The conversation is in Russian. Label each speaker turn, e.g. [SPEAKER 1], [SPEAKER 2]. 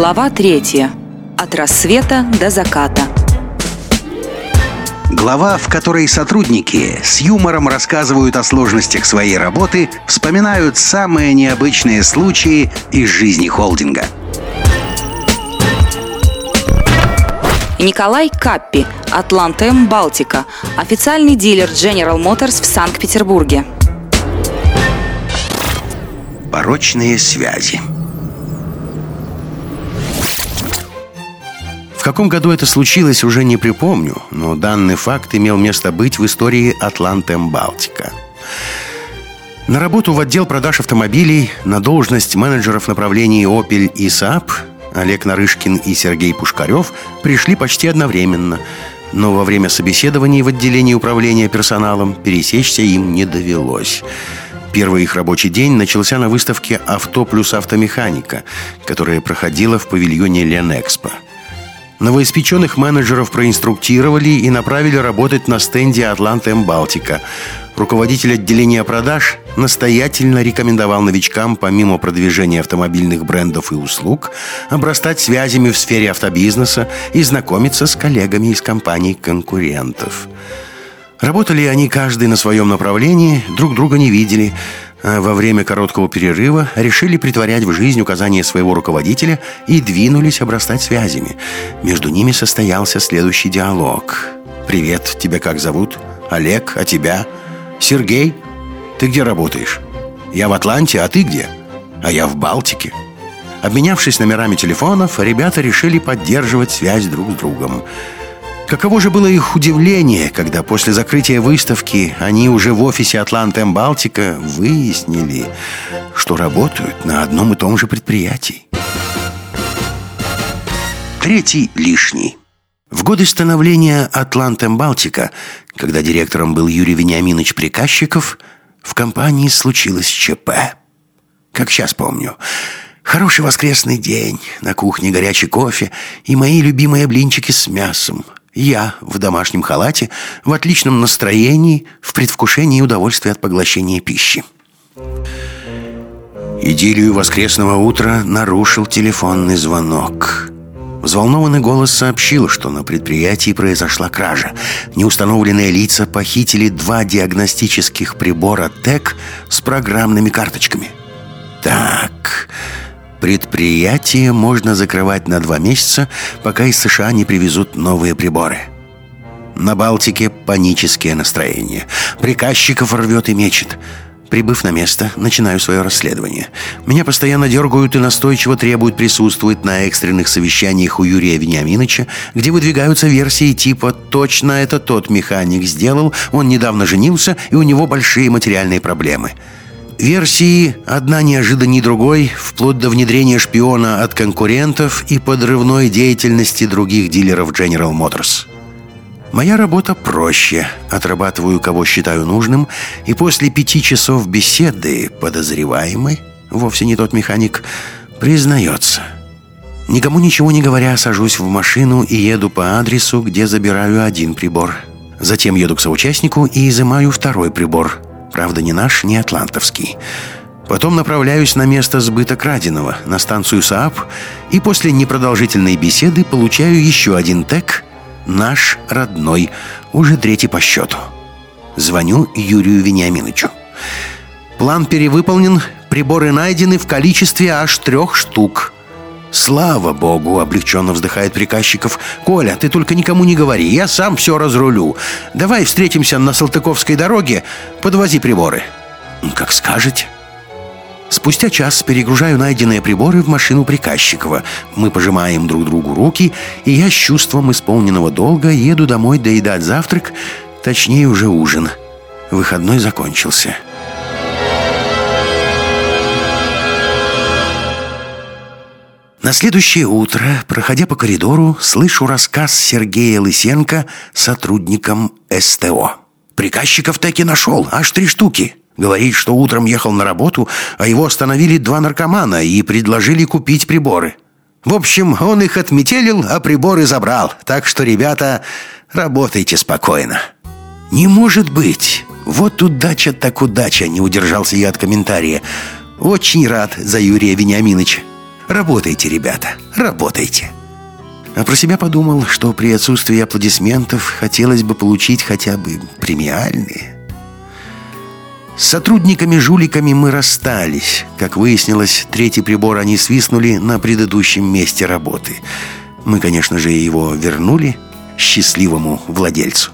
[SPEAKER 1] Глава третья. От рассвета до заката.
[SPEAKER 2] Глава, в которой сотрудники с юмором рассказывают о сложностях своей работы, вспоминают самые необычные случаи из жизни холдинга.
[SPEAKER 1] Николай Каппи, Атлантем Балтика, официальный дилер General Motors в Санкт-Петербурге.
[SPEAKER 2] Порочные связи. В каком году это случилось, уже не припомню, но данный факт имел место быть в истории Атлантем Балтика. На работу в отдел продаж автомобилей на должность менеджеров направлений Opel и Saab Олег Нарышкин и Сергей Пушкарев пришли почти одновременно, но во время собеседований в отделении управления персоналом пересечься им не довелось – Первый их рабочий день начался на выставке «Авто плюс автомеханика», которая проходила в павильоне Ленэкспо. Новоиспеченных менеджеров проинструктировали и направили работать на стенде «Атлант М Балтика». Руководитель отделения продаж настоятельно рекомендовал новичкам, помимо продвижения автомобильных брендов и услуг, обрастать связями в сфере автобизнеса и знакомиться с коллегами из компаний-конкурентов. Работали они каждый на своем направлении, друг друга не видели, во время короткого перерыва решили притворять в жизнь указания своего руководителя и двинулись обрастать связями. Между ними состоялся следующий диалог. «Привет, тебя как зовут? Олег, а тебя? Сергей? Ты где работаешь? Я в Атланте, а ты где? А я в Балтике». Обменявшись номерами телефонов, ребята решили поддерживать связь друг с другом – Каково же было их удивление, когда после закрытия выставки они уже в офисе Атлантем Балтика выяснили, что работают на одном и том же предприятии. Третий лишний. В годы становления Атлантем Балтика, когда директором был Юрий Вениаминович Приказчиков, в компании случилось ЧП. Как сейчас помню. Хороший воскресный день, на кухне горячий кофе и мои любимые блинчики с мясом – я в домашнем халате, в отличном настроении, в предвкушении удовольствия от поглощения пищи. Идиллию воскресного утра нарушил телефонный звонок. Взволнованный голос сообщил, что на предприятии произошла кража. Неустановленные лица похитили два диагностических прибора ТЭК с программными карточками. Так, Предприятие можно закрывать на два месяца, пока из США не привезут новые приборы. На Балтике панические настроения. Приказчиков рвет и мечет. Прибыв на место, начинаю свое расследование. Меня постоянно дергают и настойчиво требуют присутствовать на экстренных совещаниях у Юрия Вениаминовича, где выдвигаются версии типа «Точно это тот механик сделал, он недавно женился, и у него большие материальные проблемы». Версии одна неожиданнее другой, вплоть до внедрения шпиона от конкурентов и подрывной деятельности других дилеров General Motors. Моя работа проще. Отрабатываю, кого считаю нужным, и после пяти часов беседы подозреваемый, вовсе не тот механик, признается. Никому ничего не говоря, сажусь в машину и еду по адресу, где забираю один прибор. Затем еду к соучастнику и изымаю второй прибор – Правда, ни наш, ни атлантовский. Потом направляюсь на место сбыта краденого, на станцию СААП, и после непродолжительной беседы получаю еще один тег, наш родной, уже третий по счету. Звоню Юрию Вениаминовичу. План перевыполнен, приборы найдены в количестве аж трех штук – «Слава богу!» — облегченно вздыхает приказчиков. «Коля, ты только никому не говори, я сам все разрулю. Давай встретимся на Салтыковской дороге, подвози приборы». «Как скажете». Спустя час перегружаю найденные приборы в машину приказчикова. Мы пожимаем друг другу руки, и я с чувством исполненного долга еду домой доедать завтрак, точнее уже ужин. Выходной закончился. На следующее утро, проходя по коридору, слышу рассказ Сергея Лысенко сотрудникам СТО. Приказчиков таки нашел, аж три штуки. Говорит, что утром ехал на работу, а его остановили два наркомана и предложили купить приборы. В общем, он их отметелил, а приборы забрал. Так что, ребята, работайте спокойно. Не может быть. Вот удача так удача, не удержался я от комментария. Очень рад за Юрия Вениаминовича. Работайте, ребята, работайте. А про себя подумал, что при отсутствии аплодисментов хотелось бы получить хотя бы премиальные. С сотрудниками-жуликами мы расстались. Как выяснилось, третий прибор они свистнули на предыдущем месте работы. Мы, конечно же, его вернули счастливому владельцу.